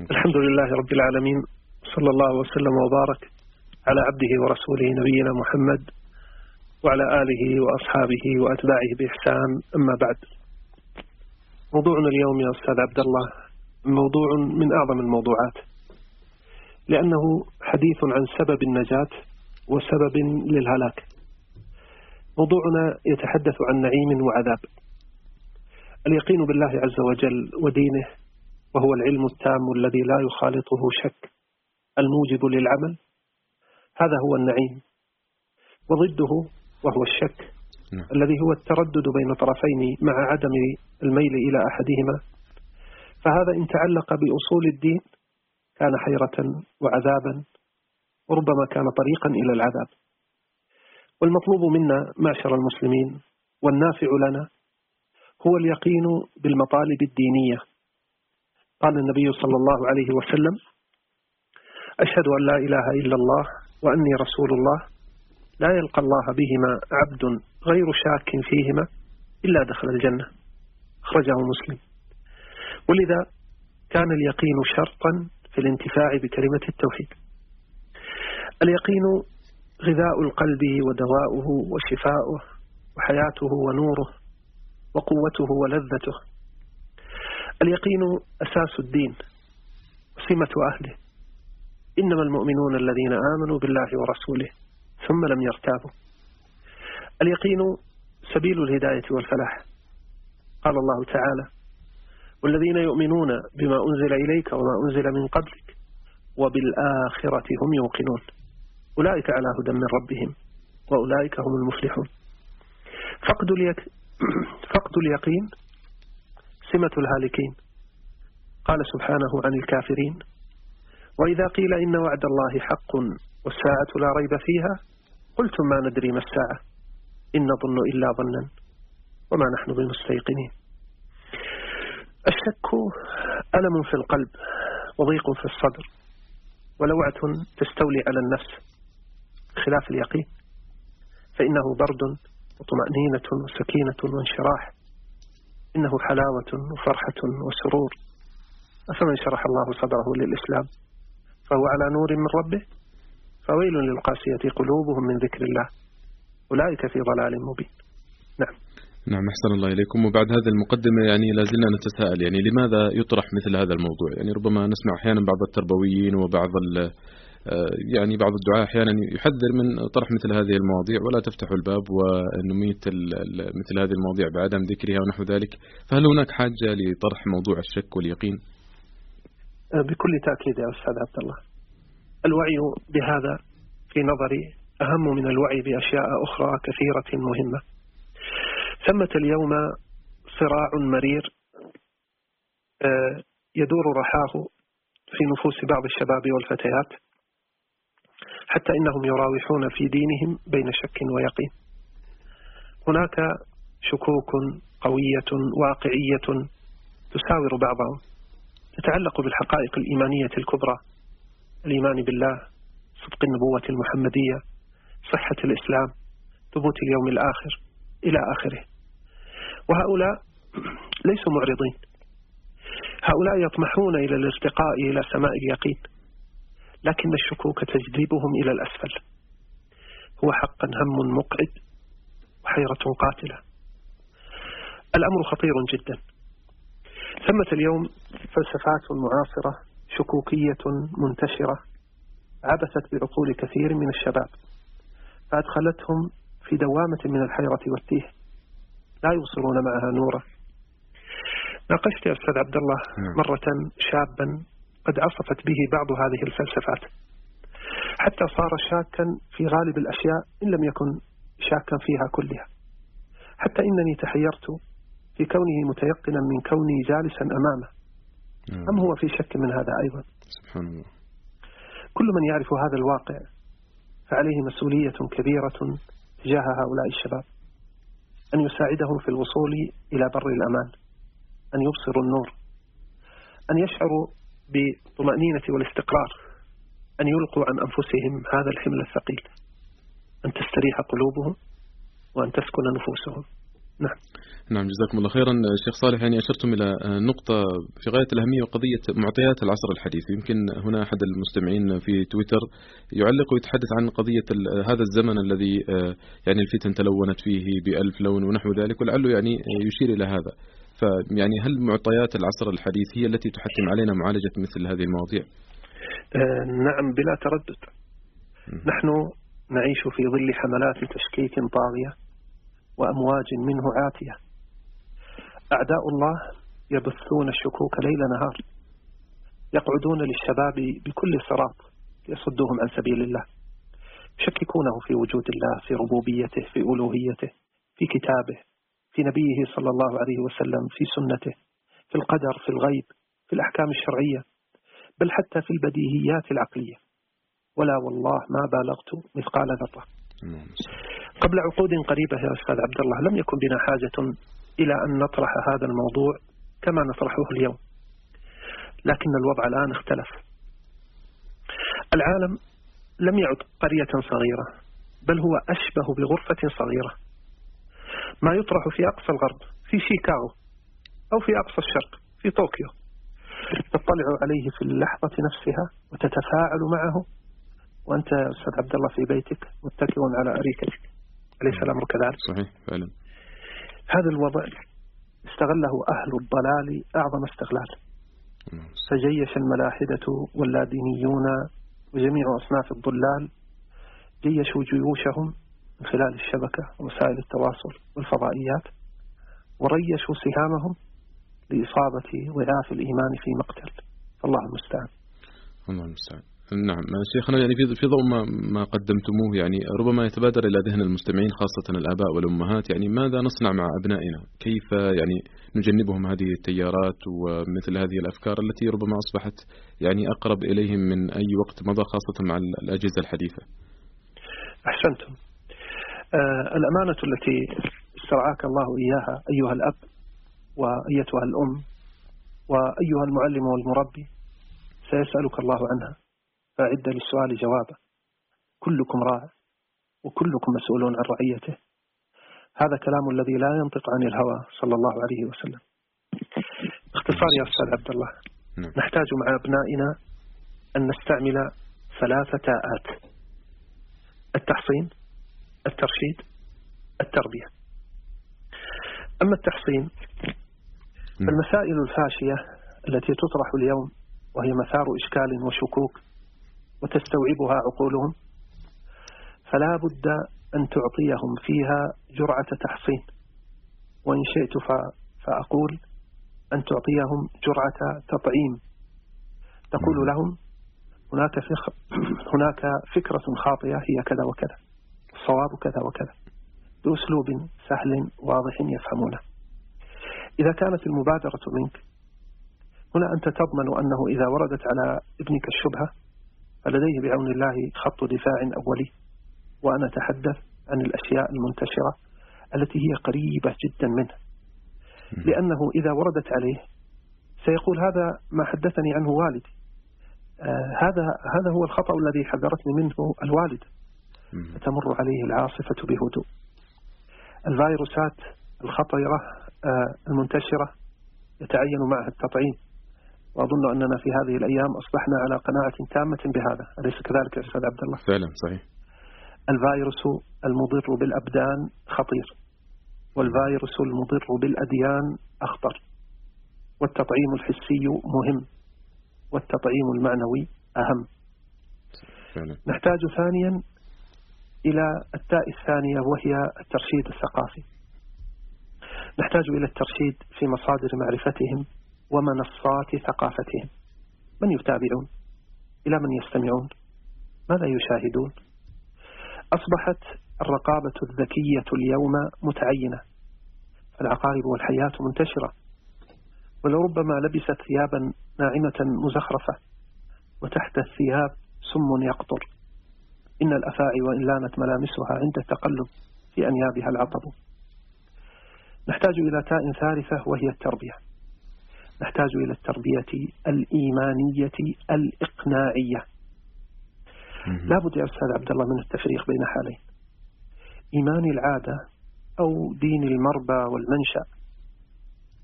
الحمد لله. رب العالمين. صلى الله وسلم وبارك على عبده ورسوله نبينا محمد وعلى آله وأصحابه وأتباعه بإحسان. أما بعد موضوعنا اليوم يا أستاذ عبد الله موضوع من أعظم الموضوعات لأنه حديث عن سبب النجاة وسبب للهلاك. موضوعنا يتحدث عن نعيم وعذاب. اليقين بالله عز وجل ودينه وهو العلم التام الذي لا يخالطه شك الموجب للعمل. هذا هو النعيم. وضده وهو الشك نعم. الذي هو التردد بين طرفين مع عدم الميل إلى أحدهما. فهذا إن تعلق بأصول الدين كان حيرة وعذابا وربما كان طريقا إلى العذاب. والمطلوب منا معشر المسلمين والنافع لنا هو اليقين بالمطالب الدينية. قال النبي صلى الله عليه وسلم أشهد أن لا إله إلا الله وأني رسول الله لا يلقى الله بهما عبد غير شاك فيهما إلا دخل الجنة. أخرجه مسلم. ولذا كان اليقين شرطا في الانتفاع بكلمة التوحيد. اليقين غذاء القلب ودواؤه وشفاؤه وحياته ونوره وقوته ولذته. اليقين أساس الدين وسمة أهله. إنما المؤمنون الذين آمنوا بالله ورسوله ثم لم يرتابوا. اليقين سبيل الهداية والفلاح. قال الله تعالى والذين يؤمنون بما أنزل إليك وما أنزل من قبلك وبالآخرة هم يوقنون. أولئك على هدى من ربهم وأولئك هم المفلحون. فقد. فقد اليقين سمة الهالكين. قال سبحانه عن الكافرين وإذا قيل إن وعد الله حق والساعة لا ريب فيها قلتم ما ندري ما الساعة. إن نظن إلا ظنا وما نحن بمستيقنين. الشك ألم في القلب وضيق في الصدر ولوعة تستولي على النفس خلاف اليقين. فإنه برد وطمأنينة وسكينة وانشراح. إنه حلاوة وفرحة وسرور. أفمن شرح الله صدره للإسلام؟ فهو على نور من ربه؟ فويل للقاسية قلوبهم من ذكر الله. أولئك في ضلال مبين. نعم. نعم أحسن الله إليكم. وبعد هذه المقدمة يعني لازلنا نتساءل. يعني لماذا يطرح مثل هذا الموضوع؟ يعني ربما نسمع أحيانا بعض التربويين وبعض يعني بعض الدعاء أحيانا يحذر من طرح مثل هذه المواضيع ولا تفتحوا الباب ونميت مثل هذه المواضيع بعدم ذكرها ونحو ذلك. فهل هناك حاجة لطرح موضوع الشك واليقين؟ آه، بكل تأكيد يا أستاذ عبد الله. الوعي بهذا في نظري أهم من الوعي بأشياء أخرى كثيرة مهمة. ثمة اليوم صراع مرير آه، يدور رحاه في نفوس بعض الشباب والفتيات. حتى إنهم يراوحون في دينهم بين شك ويقين. هناك شكوك قوية واقعية تساور بعضهم تتعلق بالحقائق الإيمانية الكبرى الإيمان بالله صدق النبوة المحمدية صحة الإسلام ثبوت اليوم الآخر إلى آخره. وهؤلاء ليسوا معرضين. هؤلاء يطمحون إلى الارتقاء إلى سماء اليقين. لكن الشكوك تجذبهم إلى الأسفل. هو حقا هم مقعد وحيرة قاتلة. الأمر خطير جدا. ثمة اليوم فلسفات معاصرة شكوكية منتشرة عبثت بعقول كثير من الشباب فأدخلتهم في دوامة من الحيرة والتيه. لا يبصرون معها نورا. ناقشت يا أستاذ عبد الله نعم. مرة شابا قد عصفت به بعض هذه الفلسفات. حتى صار شاكا في غالب الأشياء إن لم يكن شاكا فيها كلها. حتى إنني تحيرت في كونه متيقنا من كوني جالسا أمامه. نعم. أم هو في شك من هذا أيضا؟ سبحان الله. كل من يعرف هذا الواقع فعليه مسؤولية كبيرة تجاه هؤلاء الشباب. أن يساعدهم في الوصول إلى بر الأمان. أن يبصروا النور. أن يشعروا بالطمأنينة والاستقرار أن يلقوا عن أنفسهم هذا الحمل الثقيل أن تستريح قلوبهم وأن تسكن نفوسهم. نعم. نعم جزاكم الله خيرا. شيخ صالح يعني أشرتم إلى نقطة في غاية الأهمية وقضية معطيات العصر الحديث. يمكن هنا أحد المستمعين في تويتر يعلق ويتحدث عن قضية هذا الزمن الذي يعني الفتن تلونت فيه بألف لون ونحو ذلك ولعله يعني يشير إلى هذا. فيعني هل معطيات العصر الحديث هي التي تحتم علينا معالجة مثل هذه المواضيع؟ آه نعم بلا تردد. نحن نعيش في ظل حملات تشكيك طاغية وأمواج منه عاتية أعداء الله يبثون الشكوك ليل نهار. يقعدون للشباب بكل صراط يصدوهم عن سبيل الله. يشككونه في وجود الله في ربوبيته في ألوهيته في كتابه في نبيه صلى الله عليه وسلم في سنته في القدر في الغيب في الأحكام الشرعية بل حتى في البديهيات العقلية. ولا والله ما بالغت مثقال ذرة. قبل عقود قريبة يا أستاذ عبد الله لم يكن بنا حاجة إلى أن نطرح هذا الموضوع كما نطرحه اليوم. لكن الوضع الآن اختلف. العالم لم يعد قرية صغيرة بل هو أشبه بغرفة صغيرة. ما يطرح في أقصى الغرب في شيكاغو أو في أقصى الشرق في طوكيو. تطلع عليه في اللحظة نفسها وتتفاعل معه. وأنت أستاذ عبد الله في بيتك متكئ على أريكتك أليس الأمر كذلك؟ صحيح فعلا. هذا الوضع استغله أهل الضلال أعظم استغلال. فجيش الملاحدة واللادينيون وجميع أصناف الضلال جيشوا جيوشهم من خلال الشبكة ووسائل التواصل والفضائيات وريشوا سهامهم لإصابة ضعاف الإيمان في مقتل فالله المستعان الله المستعان نعم شيخنا يعني في في ضوء ما ما قدمتموه يعني ربما يتبادر إلى ذهن المستمعين خاصة الآباء والأمهات يعني ماذا نصنع مع أبنائنا؟ كيف يعني نجنبهم هذه التيارات ومثل هذه الأفكار التي ربما أصبحت يعني أقرب إليهم من أي وقت مضى خاصة مع الأجهزة الحديثة. أحسنتم. آه الأمانة التي استرعاك الله إياها أيها الأب وأيتها الأم وأيها المعلم والمربي سيسألك الله عنها. فأعد للسؤال جوابا كلكم راع وكلكم مسؤولون عن رعيته. هذا كلام الذي لا ينطق عن الهوى صلى الله عليه وسلم. باختصار يا أستاذ عبد الله. نعم. نحتاج مع أبنائنا أن نستعمل ثلاثة آت. التحصين الترشيد التربية. أما التحصين نعم. فالمسائل الفاشية التي تطرح اليوم وهي مثار إشكال وشكوك وتستوعبها عقولهم فلا بد أن تعطيهم فيها جرعة تحصين. وإن شئت فأقول أن تعطيهم جرعة تطعيم. تقول لهم هناك هناك فكرة خاطئة هي كذا وكذا. الصواب كذا وكذا. بأسلوب سهل واضح يفهمونه. إذا كانت المبادرة منك هنا أنت تضمن أنه إذا وردت على ابنك الشبهة فلديه بعون الله خط دفاع أولي. وأنا أتحدث عن الأشياء المنتشرة التي هي قريبة جدا منه. لأنه إذا وردت عليه سيقول هذا ما حدثني عنه والدي. آه هذا هذا هو الخطأ الذي حذرتني منه الوالد. فتمر عليه العاصفة بهدوء. الفيروسات الخطيرة آه المنتشرة يتعين معها التطعيم. وأظن أننا في هذه الأيام أصبحنا على قناعة تامة بهذا. أليس كذلك يا أستاذ عبد الله؟ فعلا صحيح. الفيروس المضر بالأبدان خطير. والفيروس المضر بالأديان أخطر. والتطعيم الحسي مهم. والتطعيم المعنوي أهم. فعلا. نحتاج ثانيا إلى التاء الثانية وهي الترشيد الثقافي. نحتاج إلى الترشيد في مصادر معرفتهم ومنصات ثقافتهم. من يتابعون؟ إلى من يستمعون؟ ماذا يشاهدون؟ أصبحت الرقابة الذكية اليوم متعينة. العقارب والحياة منتشرة. ولربما لبست ثيابا ناعمة مزخرفة. وتحت الثياب سم يقطر. إن الأفاعي وإن لانت ملامسها عند التقلب في أنيابها العطب. نحتاج إلى تاء ثالثة وهي التربية. نحتاج إلى التربية الإيمانية الإقناعية. لابد يا أستاذ عبد الله من التفريق بين حالين. إيمان العادة أو دين المربى والمنشأ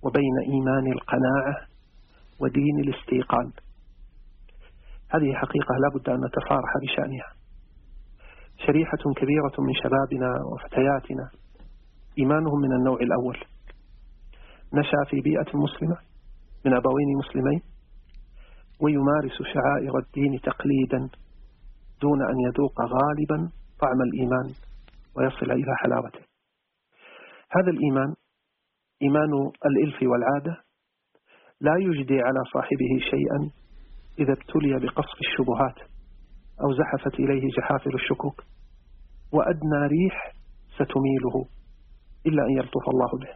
وبين إيمان القناعة ودين الاستيقان. هذه حقيقة لا بد أن نتصارح بشأنها. شريحة كبيرة من شبابنا وفتياتنا. إيمانهم من النوع الأول. نشأ في بيئة مسلمة من أبوين مسلمين ويمارس شعائر الدين تقليدا دون أن يذوق غالبا طعم الإيمان ويصل إلى حلاوته. هذا الإيمان إيمان الإلف والعادة لا يجدي على صاحبه شيئا إذا ابتلي بقصف الشبهات. أو زحفت إليه جحافل الشكوك. وأدنى ريح ستميله إلا أن يلطف الله به.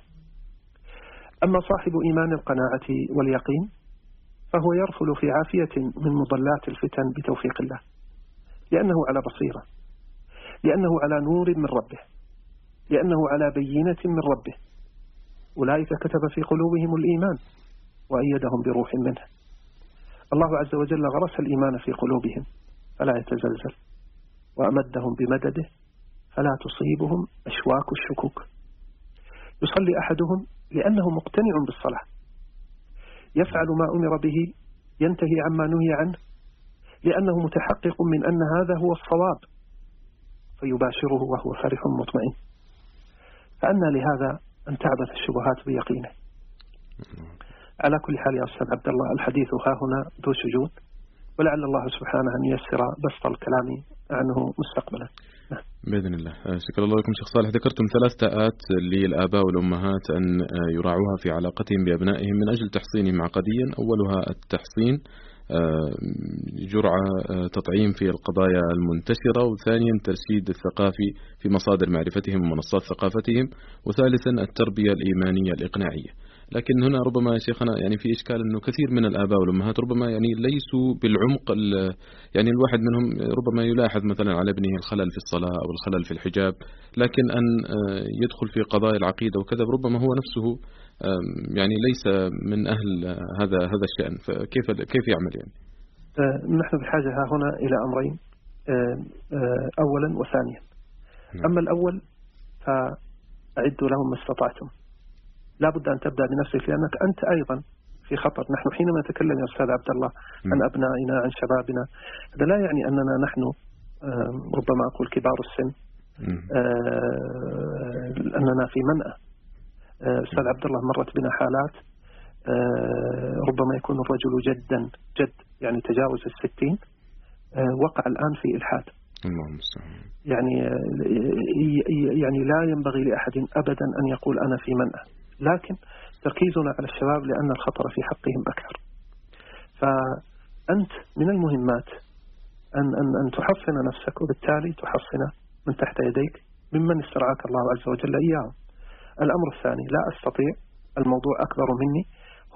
أما صاحب إيمان القناعة واليقين فهو يرفل في عافية من مضلات الفتن بتوفيق الله. لأنه على بصيرة. لأنه على نور من ربه. لأنه على بينة من ربه. أولئك كتب في قلوبهم الإيمان وأيدهم بروح منه. الله عز وجل غرس الإيمان في قلوبهم. فلا يتزلزل. وأمدهم بمدده فلا تصيبهم أشواك الشكوك. يصلي أحدهم لأنه مقتنع بالصلاة. يفعل ما أمر به ينتهي عما نهي عنه لأنه متحقق من أن هذا هو الصواب. فيباشره وهو فرح مطمئن. فأنا لهذا أن تعبث الشبهات بيقينه. على كل حال يا أستاذ عبد الله الحديث ها هنا ذو شجون. ولعل الله سبحانه أن ييسر بسط الكلام عنه مستقبلا. نعم. بإذن الله. آه، شكرا الله لكم شيخ صالح. ذكرتم ثلاث تاءات للآباء والأمهات أن آه، يراعوها في علاقتهم بأبنائهم من أجل تحصينهم عقديا. أولها التحصين آه، جرعة تطعيم في القضايا المنتشرة وثانيا ترشيد الثقافي في مصادر معرفتهم ومنصات ثقافتهم وثالثا التربية الإيمانية الإقناعية. لكن هنا ربما يا شيخنا يعني في إشكال أنه كثير من الآباء والأمهات ربما يعني ليسوا بالعمق يعني الواحد منهم ربما يلاحظ مثلا على ابنه الخلل في الصلاة أو الخلل في الحجاب لكن أن آه، يدخل في قضايا العقيدة وكذا ربما هو نفسه يعني ليس من أهل هذا هذا الشأن فكيف كيف يعمل يعني؟ آه، نحن بحاجة هنا إلى أمرين آه، أولا وثانيا نعم. أما الأول فأعدوا لهم ما استطعتم لا بد أن تبدأ بنفسك لأنك أنت أيضا في خطر. نحن حينما نتكلم يا أستاذ عبد الله عن أبنائنا عن شبابنا هذا لا يعني أننا نحن ربما أقول كبار السن آه، أننا في منأى. آه، أستاذ عبد الله مرت بنا حالات آه، ربما يكون الرجل جدا جد يعني تجاوز الستين وقع الآن في إلحاد. يعني يعني لا ينبغي لأحد أبدا أن يقول أنا في منأى. لكن تركيزنا على الشباب لأن الخطر في حقهم أكثر. فأنت من المهمات أن, أن, أن تحصن نفسك وبالتالي تحصن من تحت يديك ممن استرعاك الله عز وجل إياهم. الأمر الثاني لا أستطيع الموضوع أكبر مني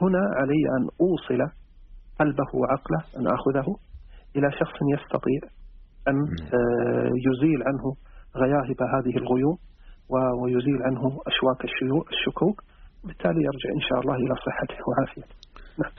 هنا علي أن أوصل قلبه وعقله أن أخذه إلى شخص يستطيع أن آه، يزيل عنه غياهب هذه الغيوم ويزيل عنه أشواك الشكوك. بالتالي يرجع إن شاء الله إلى صحته وعافيته. نعم.